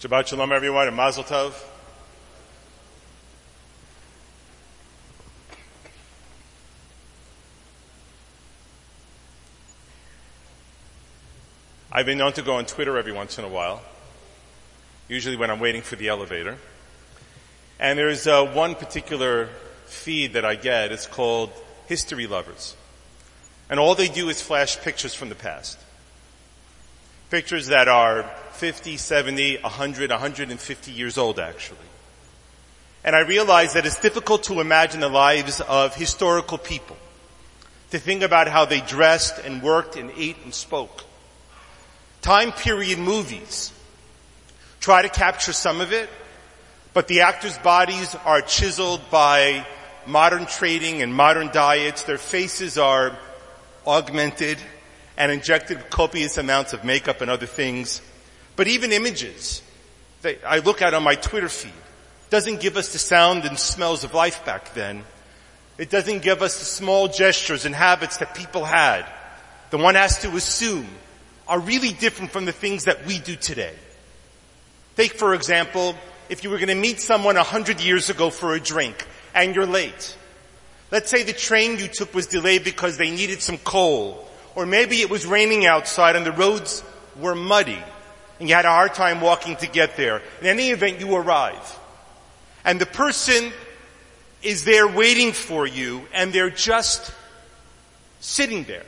Shabbat Shalom, everyone, and Mazel Tov. I've been known to go on Twitter every once in a while, usually when I'm waiting for the elevator. And there's uh, one particular feed that I get. It's called History Lovers. And all they do is flash pictures from the past. Pictures that are 50, 70, 100, 150 years old actually. And I realize that it's difficult to imagine the lives of historical people. To think about how they dressed and worked and ate and spoke. Time period movies try to capture some of it, but the actors' bodies are chiseled by modern trading and modern diets. Their faces are augmented and injected copious amounts of makeup and other things. But even images that I look at on my Twitter feed doesn't give us the sound and smells of life back then. It doesn't give us the small gestures and habits that people had. The one has to assume are really different from the things that we do today. Take for example, if you were going to meet someone a hundred years ago for a drink and you're late. Let's say the train you took was delayed because they needed some coal or maybe it was raining outside and the roads were muddy and you had a hard time walking to get there. In any event, you arrive. And the person is there waiting for you and they're just sitting there.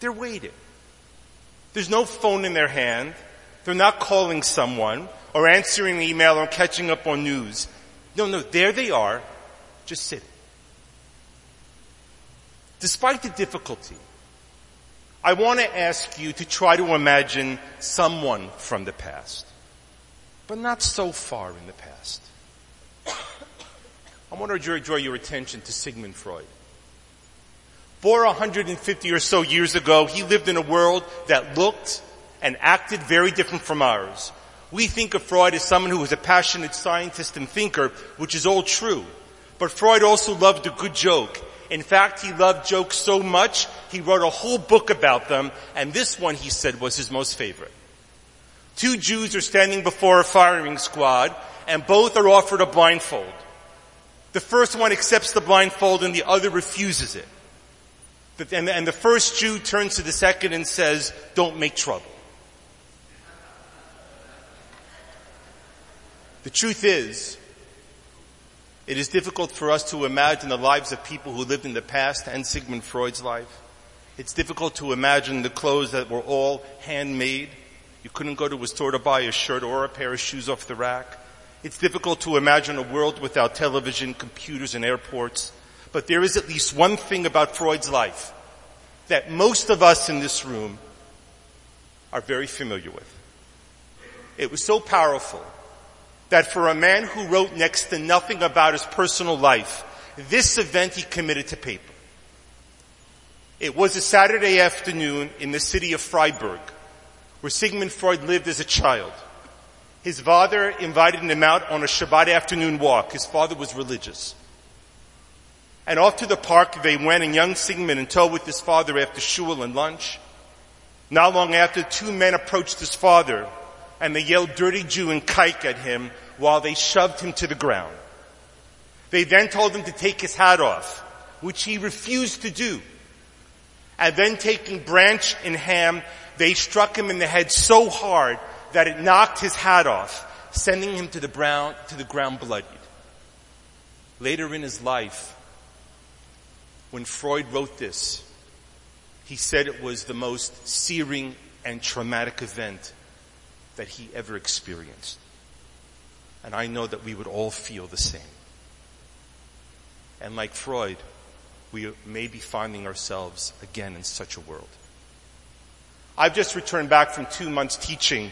They're waiting. There's no phone in their hand. They're not calling someone or answering an email or catching up on news. No, no, there they are, just sitting. Despite the difficulty, I want to ask you to try to imagine someone from the past, but not so far in the past. I want to draw your attention to Sigmund Freud. Born 150 or so years ago, he lived in a world that looked and acted very different from ours. We think of Freud as someone who was a passionate scientist and thinker, which is all true. But Freud also loved a good joke in fact, he loved jokes so much, he wrote a whole book about them, and this one, he said, was his most favorite. Two Jews are standing before a firing squad, and both are offered a blindfold. The first one accepts the blindfold and the other refuses it. And the first Jew turns to the second and says, don't make trouble. The truth is, it is difficult for us to imagine the lives of people who lived in the past and Sigmund Freud's life. It's difficult to imagine the clothes that were all handmade. You couldn't go to a store to buy a shirt or a pair of shoes off the rack. It's difficult to imagine a world without television, computers, and airports. But there is at least one thing about Freud's life that most of us in this room are very familiar with. It was so powerful that for a man who wrote next to nothing about his personal life, this event he committed to paper. It was a Saturday afternoon in the city of Freiberg, where Sigmund Freud lived as a child. His father invited him out on a Shabbat afternoon walk. His father was religious. And off to the park they went and young Sigmund in tow with his father after shul and lunch. Not long after, two men approached his father and they yelled dirty Jew and kike at him while they shoved him to the ground. They then told him to take his hat off, which he refused to do. And then taking branch and ham, they struck him in the head so hard that it knocked his hat off, sending him to the, brown, to the ground bloodied. Later in his life, when Freud wrote this, he said it was the most searing and traumatic event that he ever experienced. And I know that we would all feel the same. And like Freud, we may be finding ourselves again in such a world. I've just returned back from two months teaching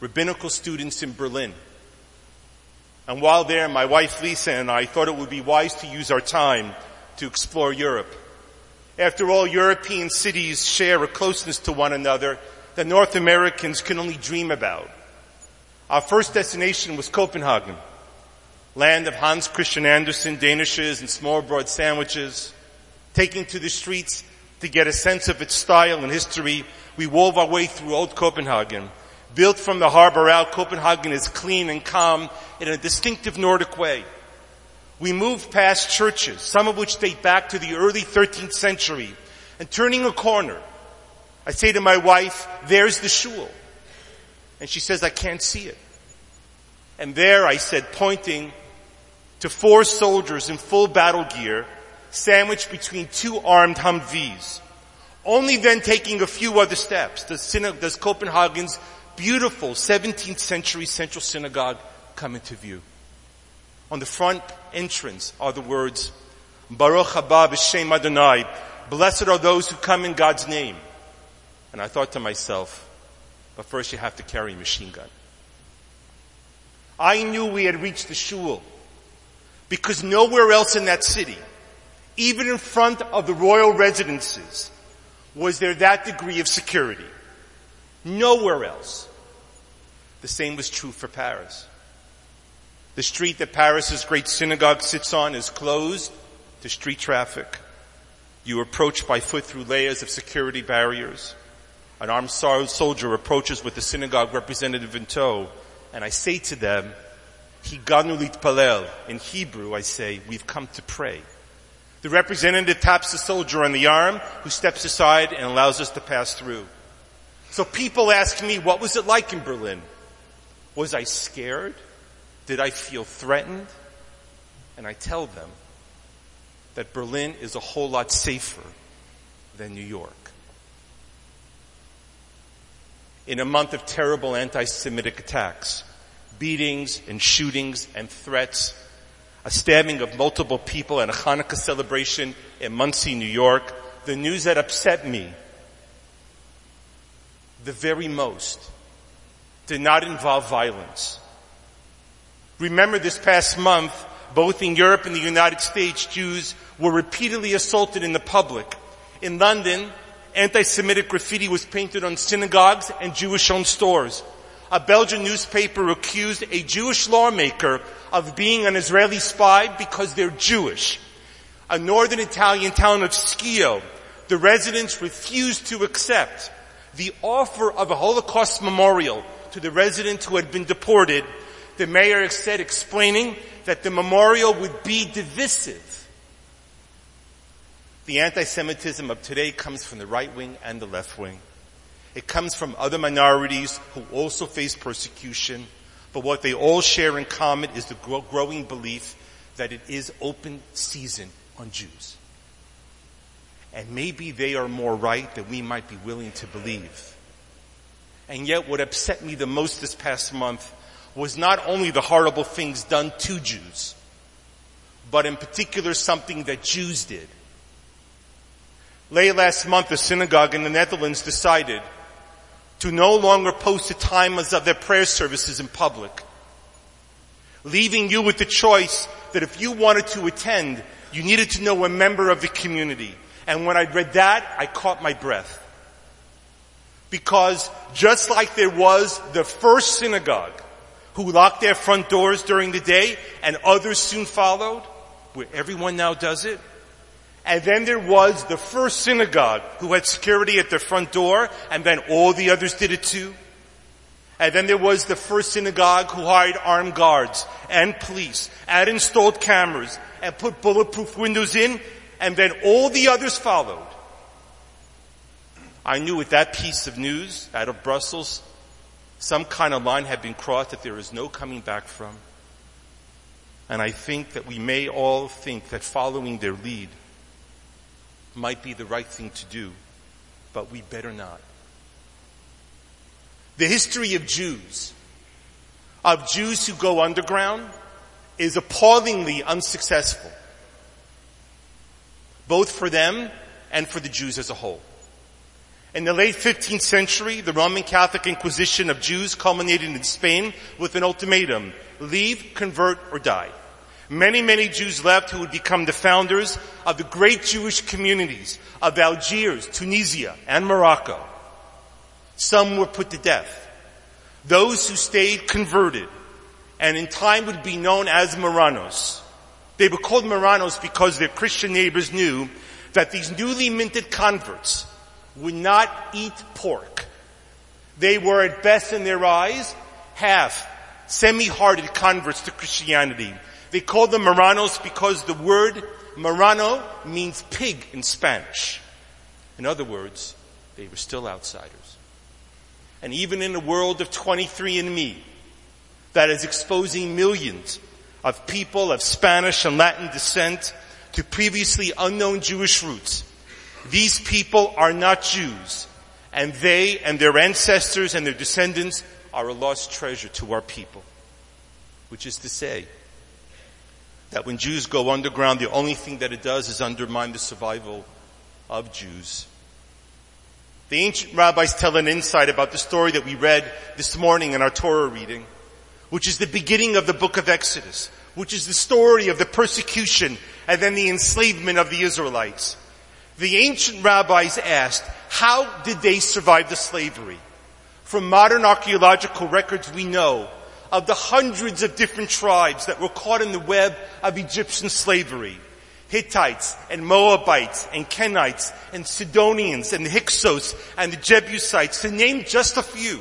rabbinical students in Berlin. And while there, my wife Lisa and I thought it would be wise to use our time to explore Europe. After all, European cities share a closeness to one another that North Americans can only dream about. Our first destination was Copenhagen, land of Hans Christian Andersen, Danishes and small bread sandwiches, taking to the streets To get a sense of its style and history, we wove our way through old Copenhagen. Built from the harbor out, Copenhagen is clean and calm in a distinctive Nordic way. We moved past churches, some of which date back to the early 13th century, and turning a corner, I say to my wife, there's the shul. And she says, I can't see it. And there I said, pointing to four soldiers in full battle gear, sandwiched between two armed Humvees. Only then taking a few other steps does, Copenhagen's beautiful 17th century central synagogue come into view. On the front entrance are the words, Baruch haba b'shem Adonai, blessed are those who come in God's name. And I thought to myself, but first you have to carry a machine gun. I knew we had reached the shul because nowhere else in that city, even in front of the royal residences, was there that degree of security. Nowhere else. The same was true for Paris. The street that Paris's great synagogue sits on is closed to street traffic. You approach by foot through layers of security barriers. An armed soldier approaches with the synagogue representative in tow, and I say to them, Higanu litpalel. In Hebrew, I say, we've come to pray. The representative taps the soldier on the arm, who steps aside and allows us to pass through. So people ask me, what was it like in Berlin? Was I scared? Did I feel threatened? And I tell them that Berlin is a whole lot safer than New York. In a month of terrible anti-Semitic attacks, beatings and shootings and threats, a stabbing of multiple people at a Hanukkah celebration in Monsey, New York, the news that upset me the very most did not involve violence. Remember this past month, both in Europe and the United States, Jews were repeatedly assaulted in the public. In London, anti-Semitic graffiti was painted on synagogues and Jewish-owned stores a Belgian newspaper accused a Jewish lawmaker of being an Israeli spy because they're Jewish. A northern Italian town of Schio, the residents refused to accept the offer of a Holocaust memorial to the residents who had been deported. The mayor said explaining that the memorial would be divisive. The anti-Semitism of today comes from the right wing and the left wing. It comes from other minorities who also face persecution, but what they all share in common is the growing belief that it is open season on Jews. And maybe they are more right than we might be willing to believe. And yet what upset me the most this past month was not only the horrible things done to Jews, but in particular something that Jews did. Late last month, a synagogue in the Netherlands decided to no longer post the times of their prayer services in public, leaving you with the choice that if you wanted to attend, you needed to know a member of the community. And when I read that, I caught my breath. Because just like there was the first synagogue who locked their front doors during the day and others soon followed, where everyone now does it, and then there was the first synagogue who had security at their front door, and then all the others did it too. And then there was the first synagogue who hired armed guards and police and installed cameras and put bulletproof windows in, and then all the others followed. I knew with that piece of news out of Brussels, some kind of line had been crossed that there is no coming back from. And I think that we may all think that following their lead might be the right thing to do, but we better not. The history of Jews, of Jews who go underground, is appallingly unsuccessful, both for them and for the Jews as a whole. In the late 15th century, the Roman Catholic Inquisition of Jews culminated in Spain with an ultimatum, leave, convert, or die. Many, many Jews left who would become the founders of the great Jewish communities of Algiers, Tunisia, and Morocco. Some were put to death. Those who stayed converted and in time would be known as Marranos. They were called Marranos because their Christian neighbors knew that these newly minted converts would not eat pork. They were at best in their eyes half semi-hearted converts to Christianity. They called them Marranos because the word Marrano means pig in Spanish. In other words, they were still outsiders. And even in a world of 23andMe that is exposing millions of people of Spanish and Latin descent to previously unknown Jewish roots, these people are not Jews and they and their ancestors and their descendants are a lost treasure to our people. Which is to say, that when Jews go underground, the only thing that it does is undermine the survival of Jews. The ancient rabbis tell an insight about the story that we read this morning in our Torah reading, which is the beginning of the book of Exodus, which is the story of the persecution and then the enslavement of the Israelites. The ancient rabbis asked, how did they survive the slavery? From modern archaeological records we know of the hundreds of different tribes that were caught in the web of Egyptian slavery. Hittites and Moabites and Kenites and Sidonians and the Hyksos and the Jebusites to name just a few.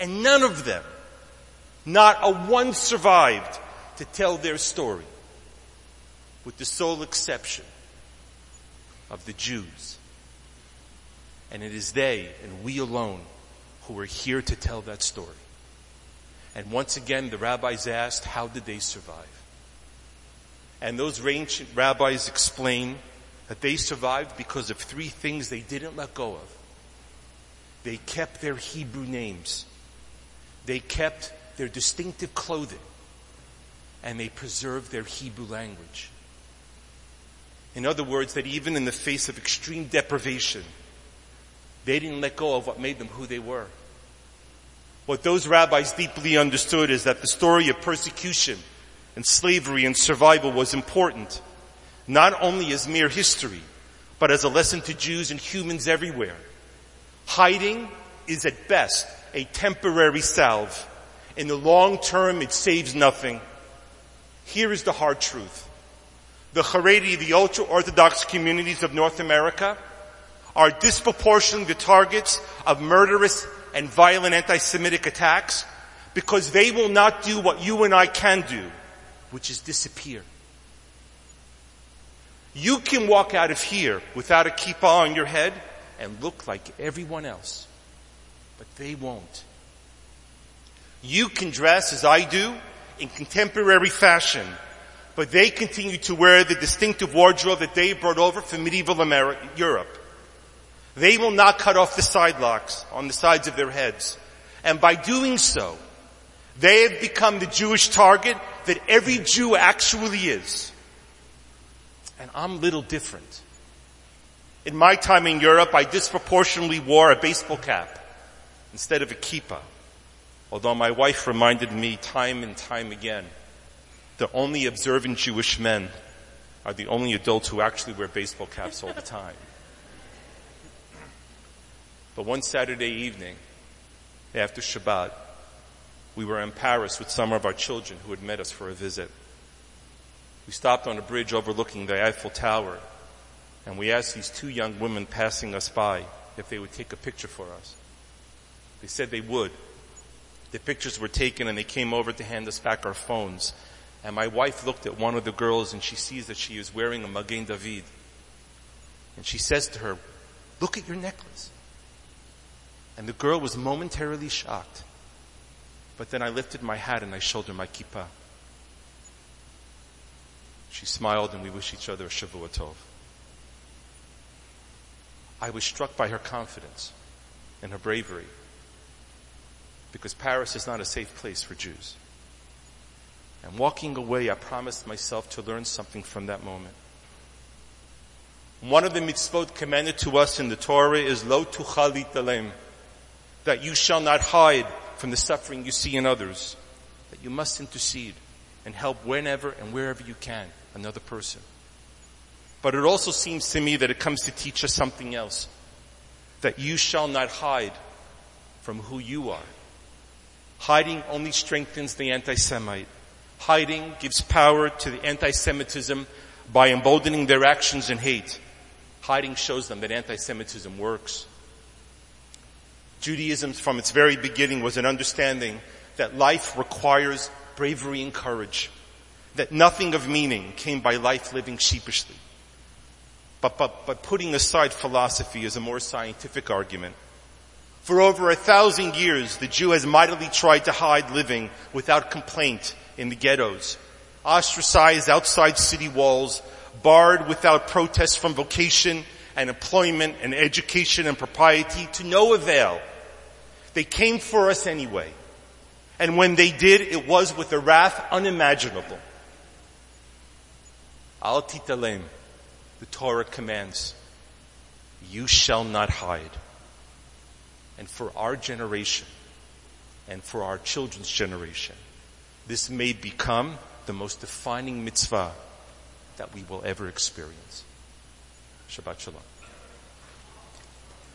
And none of them, not a one survived to tell their story with the sole exception of the Jews. And it is they and we alone who are here to tell that story. And once again, the rabbis asked, how did they survive? And those ancient rabbis explain that they survived because of three things they didn't let go of. They kept their Hebrew names. They kept their distinctive clothing. And they preserved their Hebrew language. In other words, that even in the face of extreme deprivation, they didn't let go of what made them who they were. What those rabbis deeply understood is that the story of persecution and slavery and survival was important, not only as mere history, but as a lesson to Jews and humans everywhere. Hiding is at best a temporary salve. In the long term, it saves nothing. Here is the hard truth. The Haredi, the ultra-Orthodox communities of North America, are disproportionately the targets of murderous and violent anti-Semitic attacks because they will not do what you and I can do, which is disappear. You can walk out of here without a kippah on your head and look like everyone else, but they won't. You can dress as I do in contemporary fashion, but they continue to wear the distinctive wardrobe that they brought over from medieval America, Europe. They will not cut off the side locks on the sides of their heads. And by doing so, they have become the Jewish target that every Jew actually is. And I'm little different. In my time in Europe, I disproportionately wore a baseball cap instead of a kippah. Although my wife reminded me time and time again, the only observant Jewish men are the only adults who actually wear baseball caps all the time. But one Saturday evening, after Shabbat, we were in Paris with some of our children who had met us for a visit. We stopped on a bridge overlooking the Eiffel Tower and we asked these two young women passing us by if they would take a picture for us. They said they would. The pictures were taken and they came over to hand us back our phones. And my wife looked at one of the girls and she sees that she is wearing a Magen David. And she says to her, look at your necklace. And the girl was momentarily shocked. But then I lifted my hat and I showed her my kippah. She smiled and we wished each other a Shavua Tov. I was struck by her confidence and her bravery because Paris is not a safe place for Jews. And walking away, I promised myself to learn something from that moment. One of the mitzvot commanded to us in the Torah is lo tuchal l'hitalem that you shall not hide from the suffering you see in others, that you must intercede and help whenever and wherever you can another person. But it also seems to me that it comes to teach us something else, that you shall not hide from who you are. Hiding only strengthens the anti-Semite. Hiding gives power to the anti-Semitism by emboldening their actions and hate. Hiding shows them that anti-Semitism works. Judaism from its very beginning was an understanding that life requires bravery and courage. That nothing of meaning came by life living sheepishly. But, but, but putting aside philosophy is a more scientific argument. For over a thousand years, the Jew has mightily tried to hide living without complaint in the ghettos, ostracized outside city walls, barred without protest from vocation and employment and education and propriety to no avail. They came for us anyway. And when they did, it was with a wrath unimaginable. Al titalem, the Torah commands, you shall not hide. And for our generation and for our children's generation, this may become the most defining mitzvah that we will ever experience. Shabbat Shalom.